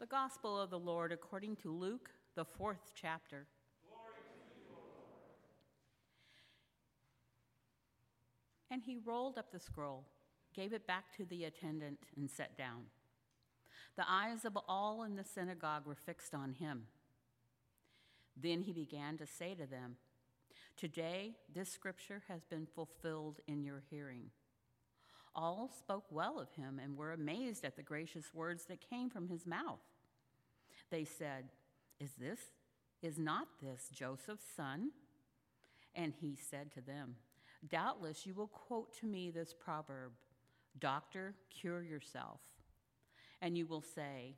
The Gospel of the Lord according to Luke, the fourth chapter. And he rolled up the scroll, gave it back to the attendant, and sat down. The eyes of all in the synagogue were fixed on him. Then he began to say to them, Today this scripture has been fulfilled in your hearing. All spoke well of him and were amazed at the gracious words that came from his mouth. They said, Is this, is not this Joseph's son? And he said to them, Doubtless you will quote to me this proverb Doctor, cure yourself. And you will say,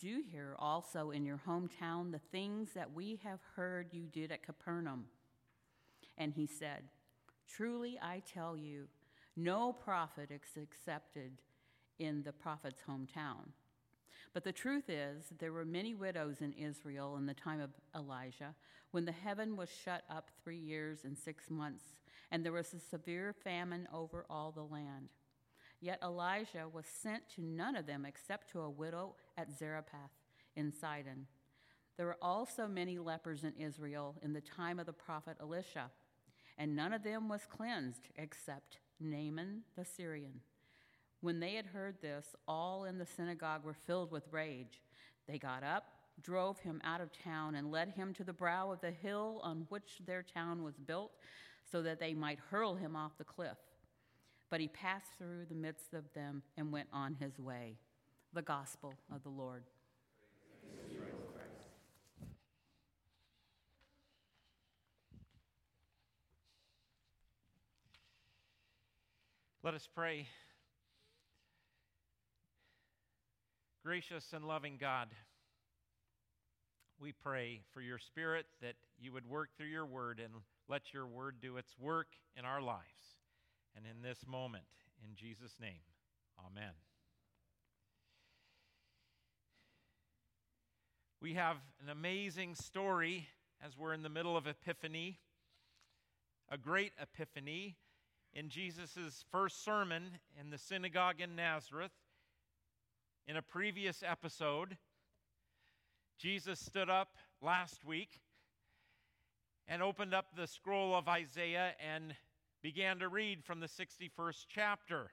Do here also in your hometown the things that we have heard you did at Capernaum. And he said, Truly I tell you, no prophet is accepted in the prophet's hometown. But the truth is, there were many widows in Israel in the time of Elijah, when the heaven was shut up three years and six months, and there was a severe famine over all the land. Yet Elijah was sent to none of them except to a widow at Zarephath in Sidon. There were also many lepers in Israel in the time of the prophet Elisha, and none of them was cleansed except Naaman the Syrian. When they had heard this, all in the synagogue were filled with rage. They got up, drove him out of town, and led him to the brow of the hill on which their town was built, so that they might hurl him off the cliff. But he passed through the midst of them and went on his way. The gospel of the Lord. Let us pray. Gracious and loving God, we pray for your Spirit that you would work through your word and let your word do its work in our lives and in this moment. In Jesus' name, amen. We have an amazing story as we're in the middle of Epiphany, a great Epiphany in Jesus' first sermon in the synagogue in Nazareth. In a previous episode, Jesus stood up last week and opened up the scroll of Isaiah and began to read from the 61st chapter.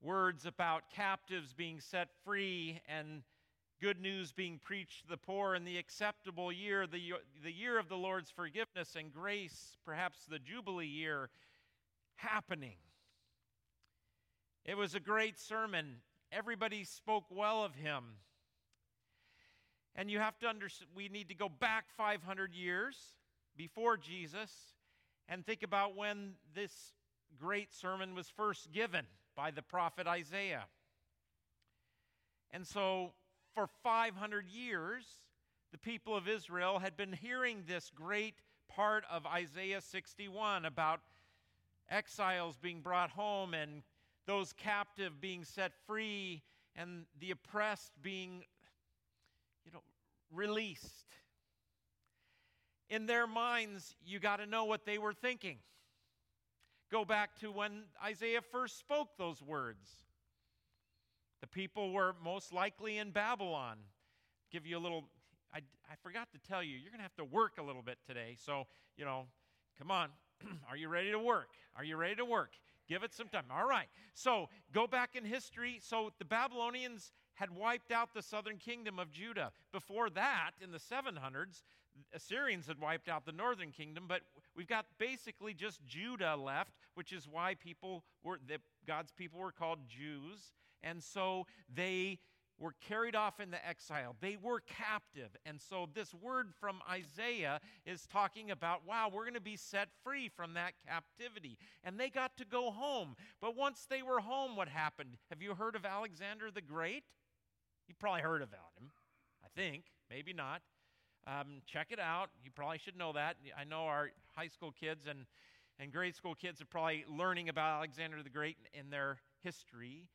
Words about captives being set free and good news being preached to the poor in the acceptable year, the, the year of the Lord's forgiveness and grace, perhaps the Jubilee year, happening. It was a great sermon. Everybody spoke well of him. And you have to understand, we need to go back 500 years before Jesus and think about when this great sermon was first given by the prophet Isaiah. And so for 500 years, the people of Israel had been hearing this great part of Isaiah 61 about exiles being brought home and those captive being set free and the oppressed being you know released. In their minds you got to know what they were thinking. Go back to when Isaiah first spoke those words the people were most likely in Babylon. Give you a little, I, I forgot to tell you, you're going to have to work a little bit today. So, you know, come on. Are you ready to work? Are you ready to work? Give it some time. All right. So, go back in history. So, the Babylonians had wiped out the southern kingdom of Judah. Before that, in the 700s, Assyrians had wiped out the northern kingdom, but we've got basically just Judah left, which is why people were, the, God's people were called Jews. And so they were carried off into exile. They were captive. And so this word from Isaiah is talking about wow, we're going to be set free from that captivity. And they got to go home. But once they were home, what happened? Have you heard of Alexander the Great? You probably heard about him, I think. Maybe not. Um, check it out. You probably should know that. I know our high school kids and, and grade school kids are probably learning about Alexander the Great in their history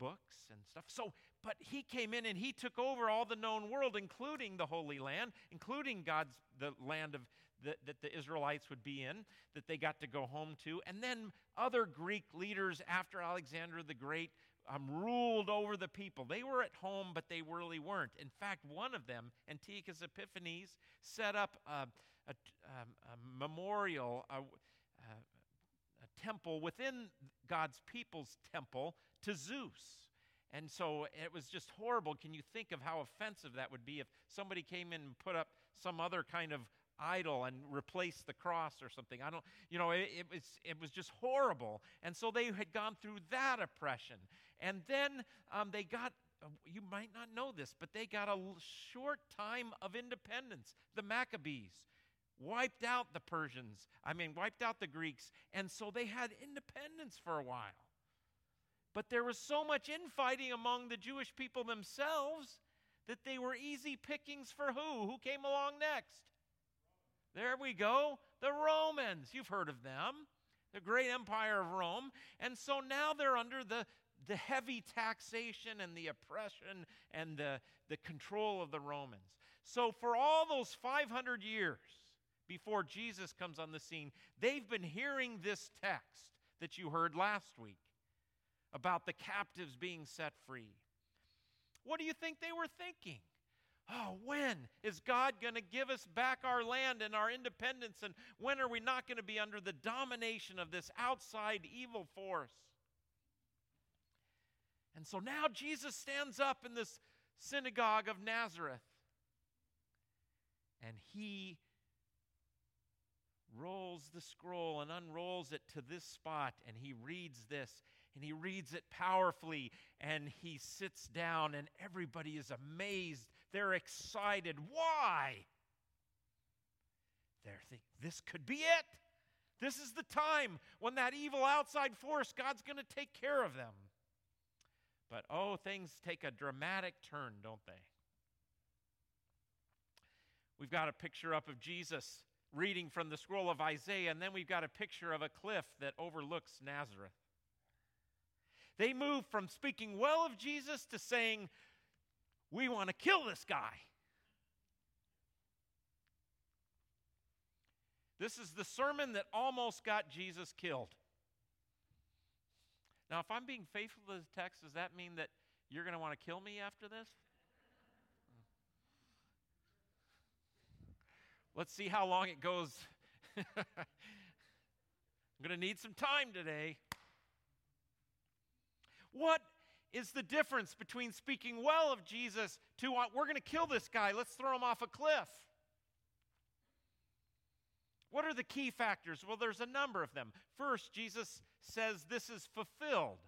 books and stuff. So, but he came in and he took over all the known world, including the Holy Land, including God's the land of the, that the Israelites would be in, that they got to go home to, and then other Greek leaders after Alexander the Great um, ruled over the people. They were at home, but they really weren't. In fact, one of them, Antiochus Epiphanes, set up a, a, um, a memorial, a, temple within God's people's temple to Zeus. And so it was just horrible. Can you think of how offensive that would be if somebody came in and put up some other kind of idol and replaced the cross or something? I don't, you know, it, it, was, it was just horrible. And so they had gone through that oppression. And then um, they got, you might not know this, but they got a short time of independence. The Maccabees wiped out the Persians, I mean, wiped out the Greeks. And so they had independence for a while. But there was so much infighting among the Jewish people themselves that they were easy pickings for who? Who came along next? There we go. The Romans. You've heard of them. The great empire of Rome. And so now they're under the, the heavy taxation and the oppression and the, the control of the Romans. So for all those 500 years before Jesus comes on the scene, they've been hearing this text that you heard last week about the captives being set free. What do you think they were thinking? Oh, when is God going to give us back our land and our independence? And when are we not going to be under the domination of this outside evil force? And so now Jesus stands up in this synagogue of Nazareth and he rolls the scroll and unrolls it to this spot and he reads this and he reads it powerfully and he sits down and everybody is amazed. They're excited. Why? They're thinking, this could be it. This is the time when that evil outside force, God's going to take care of them. But oh, things take a dramatic turn, don't they? We've got a picture up of Jesus reading from the scroll of Isaiah, and then we've got a picture of a cliff that overlooks Nazareth. They move from speaking well of Jesus to saying, we want to kill this guy. This is the sermon that almost got Jesus killed. Now, if I'm being faithful to the text, does that mean that you're going to want to kill me after this? Let's see how long it goes. I'm going to need some time today. What is the difference between speaking well of Jesus to uh, we're going to kill this guy, let's throw him off a cliff? What are the key factors? Well, there's a number of them. First, Jesus says this is fulfilled.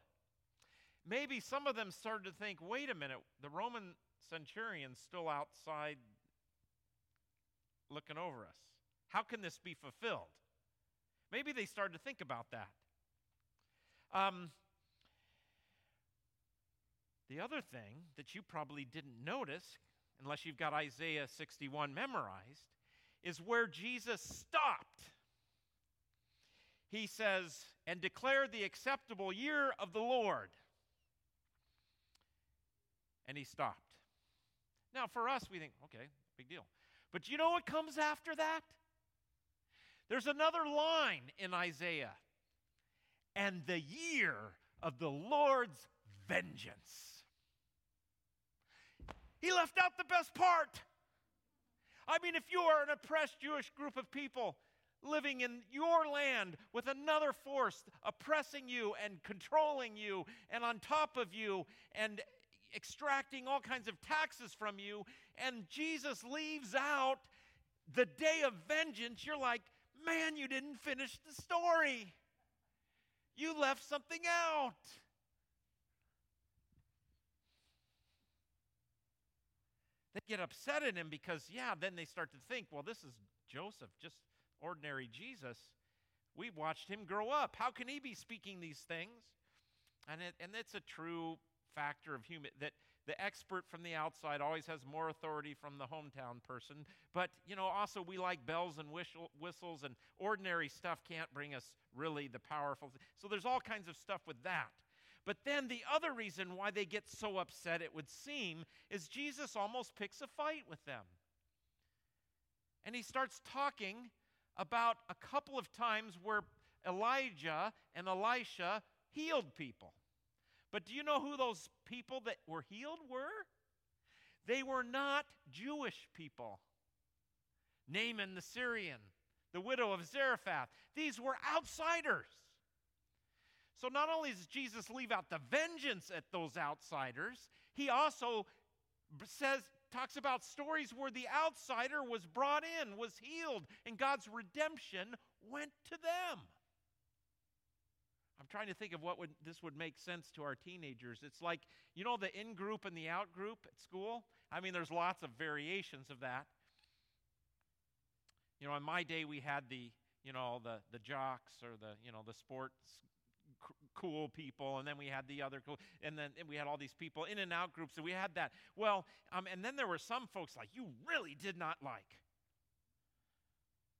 Maybe some of them started to think wait a minute, the Roman centurion's still outside looking over us. How can this be fulfilled? Maybe they started to think about that. Um, the other thing that you probably didn't notice, unless you've got Isaiah 61 memorized, is where Jesus stopped. He says, and declare the acceptable year of the Lord. And he stopped. Now, for us, we think, okay, big deal. But you know what comes after that? There's another line in Isaiah. And the year of the Lord's vengeance. He left out the best part. I mean, if you are an oppressed Jewish group of people living in your land with another force oppressing you and controlling you and on top of you and extracting all kinds of taxes from you, and Jesus leaves out the day of vengeance, you're like, man, you didn't finish the story. You left something out. They get upset at him because, yeah, then they start to think, well, this is Joseph, just ordinary Jesus. We watched him grow up. How can he be speaking these things? And, it, and it's a true factor of human that the expert from the outside always has more authority from the hometown person. But, you know, also we like bells and whistle, whistles, and ordinary stuff can't bring us really the powerful. Th- so there's all kinds of stuff with that. But then the other reason why they get so upset, it would seem, is Jesus almost picks a fight with them. And he starts talking about a couple of times where Elijah and Elisha healed people. But do you know who those people that were healed were? They were not Jewish people. Naaman the Syrian, the widow of Zarephath, these were outsiders. So not only does Jesus leave out the vengeance at those outsiders, he also says talks about stories where the outsider was brought in, was healed, and God's redemption went to them. I'm trying to think of what would this would make sense to our teenagers. It's like, you know the in group and the out group at school? I mean there's lots of variations of that. You know, in my day we had the, you know, the the jocks or the, you know, the sports cool people, and then we had the other cool, and then we had all these people in and out groups, and we had that. Well, um, and then there were some folks like you really did not like.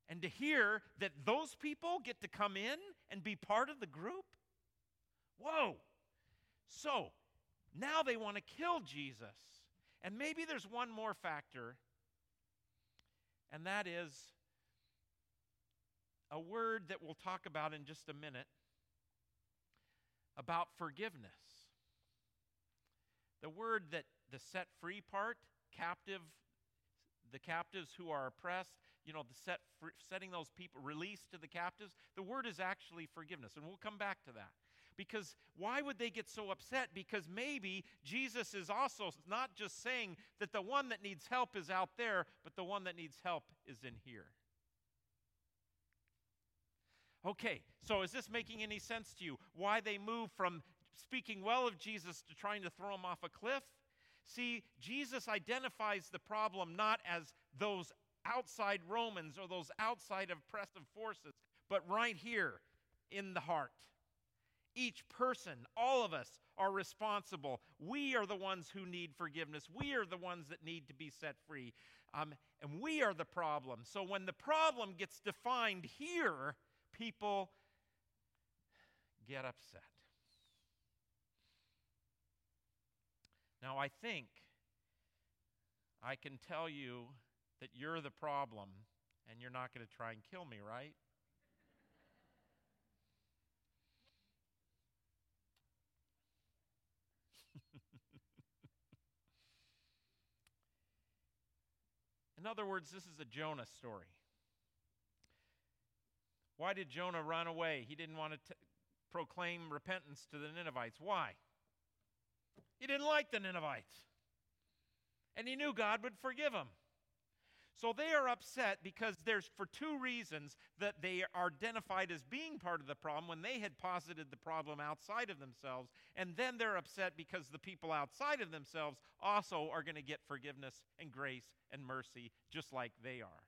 And to hear that those people get to come in and be part of the group, whoa. So now they want to kill Jesus. And maybe there's one more factor, and that is a word that we'll talk about in just a minute about forgiveness. The word that the set free part, captive, the captives who are oppressed, you know, the set setting those people released to the captives, the word is actually forgiveness. And we'll come back to that. Because why would they get so upset? Because maybe Jesus is also not just saying that the one that needs help is out there, but the one that needs help is in here. Okay, so is this making any sense to you? Why they move from speaking well of Jesus to trying to throw him off a cliff? See, Jesus identifies the problem not as those outside Romans or those outside oppressive forces, but right here in the heart. Each person, all of us, are responsible. We are the ones who need forgiveness. We are the ones that need to be set free. Um, and we are the problem. So when the problem gets defined here, people get upset. Now, I think I can tell you that you're the problem and you're not going to try and kill me, right? In other words, this is a Jonah story. Why did Jonah run away? He didn't want to t- proclaim repentance to the Ninevites. Why? He didn't like the Ninevites. And he knew God would forgive him. So they are upset because there's for two reasons that they are identified as being part of the problem when they had posited the problem outside of themselves. And then they're upset because the people outside of themselves also are going to get forgiveness and grace and mercy just like they are.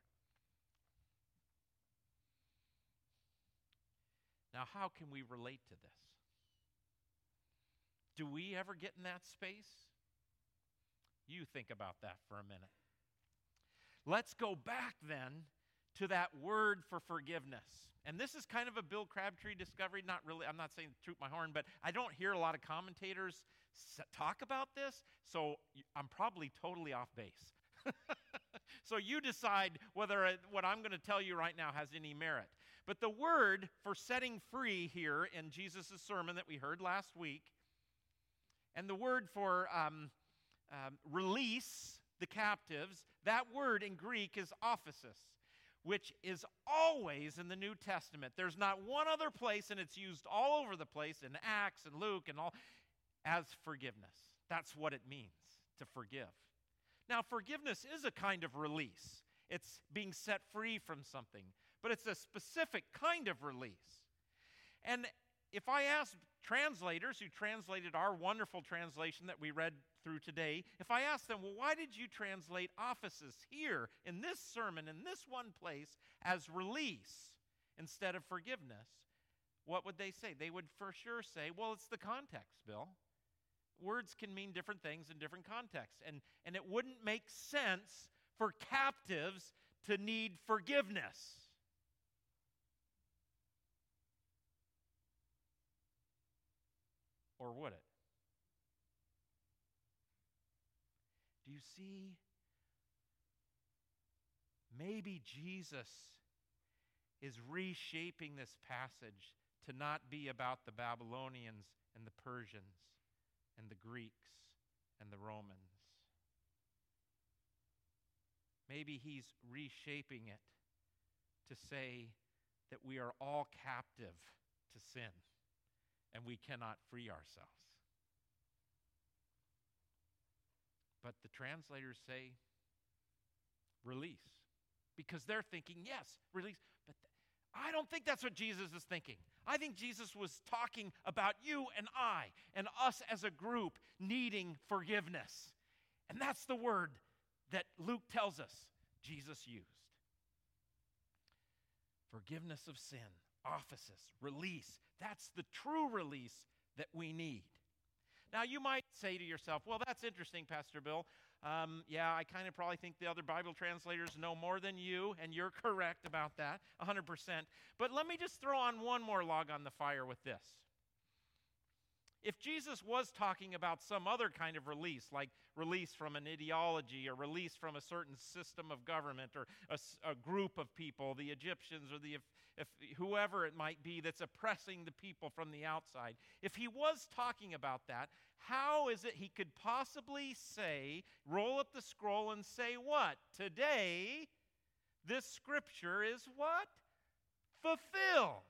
Now, how can we relate to this? Do we ever get in that space? You think about that for a minute. Let's go back then to that word for forgiveness. And this is kind of a Bill Crabtree discovery. Not really, I'm not saying to toot my horn, but I don't hear a lot of commentators talk about this, so I'm probably totally off base. so you decide whether what I'm going to tell you right now has any merit. But the word for setting free here in Jesus' sermon that we heard last week, and the word for um, um, release the captives, that word in Greek is aphesis, which is always in the New Testament. There's not one other place, and it's used all over the place in Acts and Luke and all, as forgiveness. That's what it means to forgive. Now, forgiveness is a kind of release. It's being set free from something but it's a specific kind of release. And if I ask translators who translated our wonderful translation that we read through today, if I ask them, well, why did you translate aphesis here in this sermon, in this one place, as release instead of forgiveness? What would they say? They would for sure say, well, it's the context, Bill. Words can mean different things in different contexts. And, and it wouldn't make sense for captives to need forgiveness. Or would it? You see? Maybe Jesus is reshaping this passage to not be about the Babylonians and the Persians, and the Greeks and the Romans. Maybe he's reshaping it to say that we are all captive to sin and we cannot free ourselves. But the translators say release because they're thinking, yes, release. But th- I don't think that's what Jesus is thinking. I think Jesus was talking about you and I and us as a group needing forgiveness. And that's the word that Luke tells us Jesus used. Forgiveness of sin, aphesis, release. That's the true release that we need. Now, you might say to yourself, well, that's interesting, Pastor Bill. Um, yeah, I kind of probably think the other Bible translators know more than you, and you're correct about that, 100%. But let me just throw on one more log on the fire with this. If Jesus was talking about some other kind of release, like release from an ideology or release from a certain system of government or a, a group of people, the Egyptians or the if whoever it might be that's oppressing the people from the outside, if he was talking about that, how is it he could possibly say, roll up the scroll and say what? Today, this scripture is what? Fulfilled.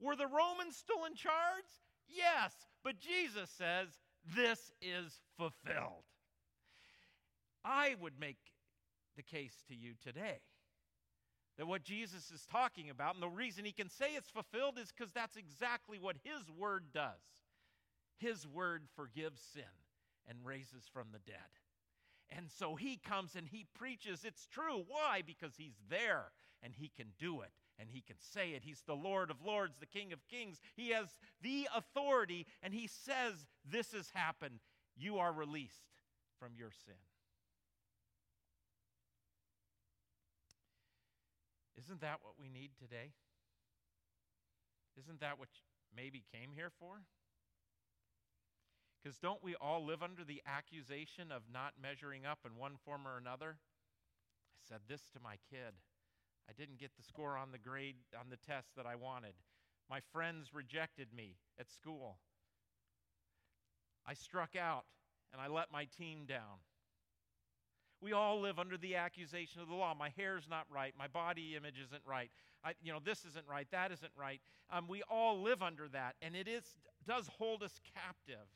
Were the Romans still in charge? Yes, but Jesus says, this is fulfilled. I would make the case to you today that what Jesus is talking about, and the reason he can say it's fulfilled is because that's exactly what his word does. His word forgives sin and raises from the dead. And so he comes and he preaches it's true. Why? Because he's there and he can do it and he can say it. He's the Lord of Lords, the King of Kings. He has the authority and he says, This has happened. You are released from your sin. Isn't that what we need today? Isn't that what maybe came here for? Because don't we all live under the accusation of not measuring up in one form or another? I said this to my kid. I didn't get the score on the grade on the test that I wanted. My friends rejected me at school. I struck out and I let my team down. We all live under the accusation of the law. My hair's not right. My body image isn't right. I, you know, this isn't right. That isn't right. Um, we all live under that, and it is does hold us captive.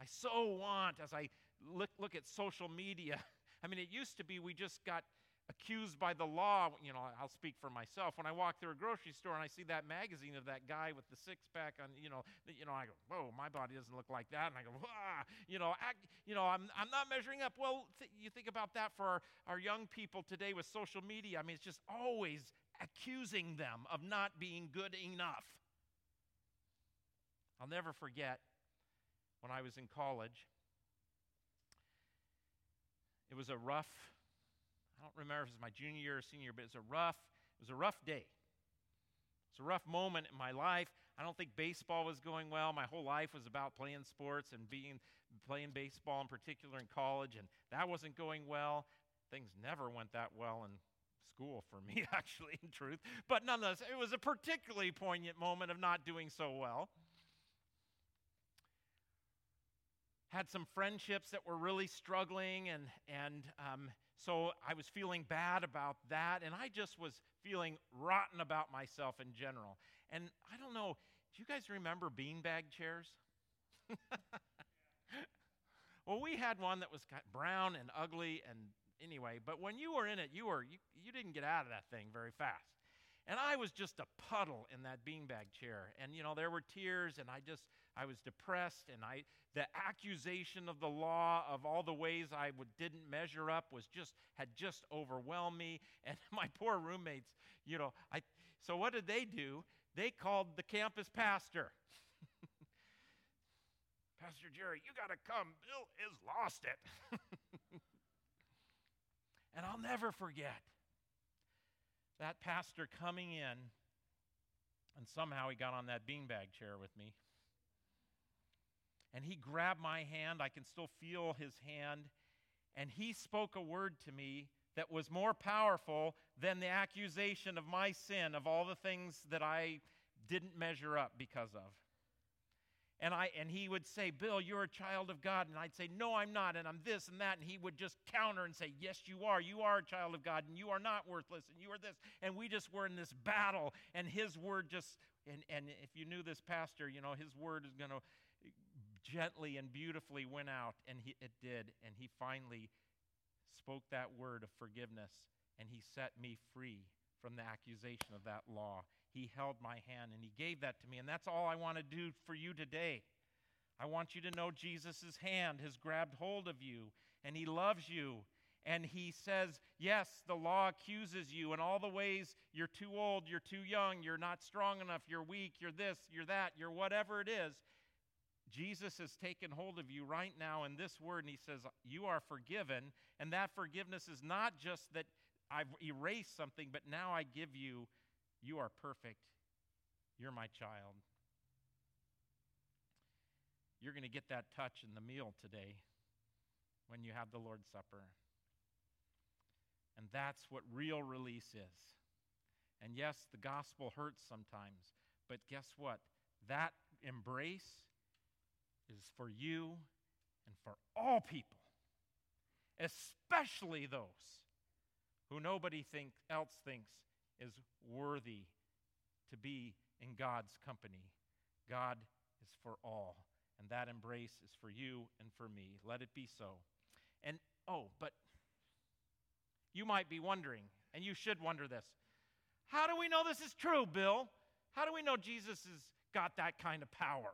I so want, as I look, look at social media, I mean, it used to be we just got accused by the law. You know, I'll speak for myself. When I walk through a grocery store and I see that magazine of that guy with the six pack on, you know, you know, I go, whoa, my body doesn't look like that, and I go, ah, you know, I, you know, I'm I'm not measuring up. Well, th- you think about that for our, our young people today with social media. I mean, it's just always accusing them of not being good enough. I'll never forget when I was in college. It was a rough I don't remember if it was my junior year or senior year, but it was a rough, it was a rough day. It's a rough moment in my life. I don't think baseball was going well. My whole life was about playing sports and being playing baseball in particular in college, and that wasn't going well. Things never went that well in school for me, actually, in truth. But nonetheless, it was a particularly poignant moment of not doing so well. Had some friendships that were really struggling, and and um, so I was feeling bad about that, and I just was feeling rotten about myself in general. And I don't know, do you guys remember beanbag chairs? well, we had one that was brown and ugly, and anyway, but when you were in it, you, were, you, you didn't get out of that thing very fast. And I was just a puddle in that beanbag chair. And, you know, there were tears, and I just, I was depressed, and I, the accusation of the law of all the ways I didn't measure up was just, had just overwhelmed me. And my poor roommates, you know, I, so what did they do? They called the campus pastor. pastor Jerry, you got to come. Bill has lost it. and I'll never forget that pastor coming in, and somehow he got on that beanbag chair with me. And he grabbed my hand. I can still feel his hand. And he spoke a word to me that was more powerful than the accusation of my sin, of all the things that I didn't measure up because of. And, I, and he would say, Bill, you're a child of God. And I'd say, No, I'm not. And I'm this and that. And he would just counter and say, Yes, you are. You are a child of God. And you are not worthless. And you are this. And we just were in this battle. And his word just, and, and if you knew this pastor, you know, his word is going to gently and beautifully went out. And he, it did. And he finally spoke that word of forgiveness. And he set me free from the accusation of that law. He held my hand and He gave that to me. And that's all I want to do for you today. I want you to know Jesus' hand has grabbed hold of you and He loves you. And He says, Yes, the law accuses you in all the ways you're too old, you're too young, you're not strong enough, you're weak, you're this, you're that, you're whatever it is. Jesus has taken hold of you right now in this word, and He says, You are forgiven. And that forgiveness is not just that I've erased something, but now I give you you are perfect. You're my child. You're going to get that touch in the meal today when you have the Lord's Supper. And that's what real release is. And yes, the gospel hurts sometimes, but guess what? That embrace is for you and for all people, especially those who nobody think, else thinks is worthy to be in God's company. God is for all, and that embrace is for you and for me. Let it be so. And oh, but you might be wondering, and you should wonder this how do we know this is true, Bill? How do we know Jesus has got that kind of power?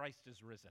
Christ is risen.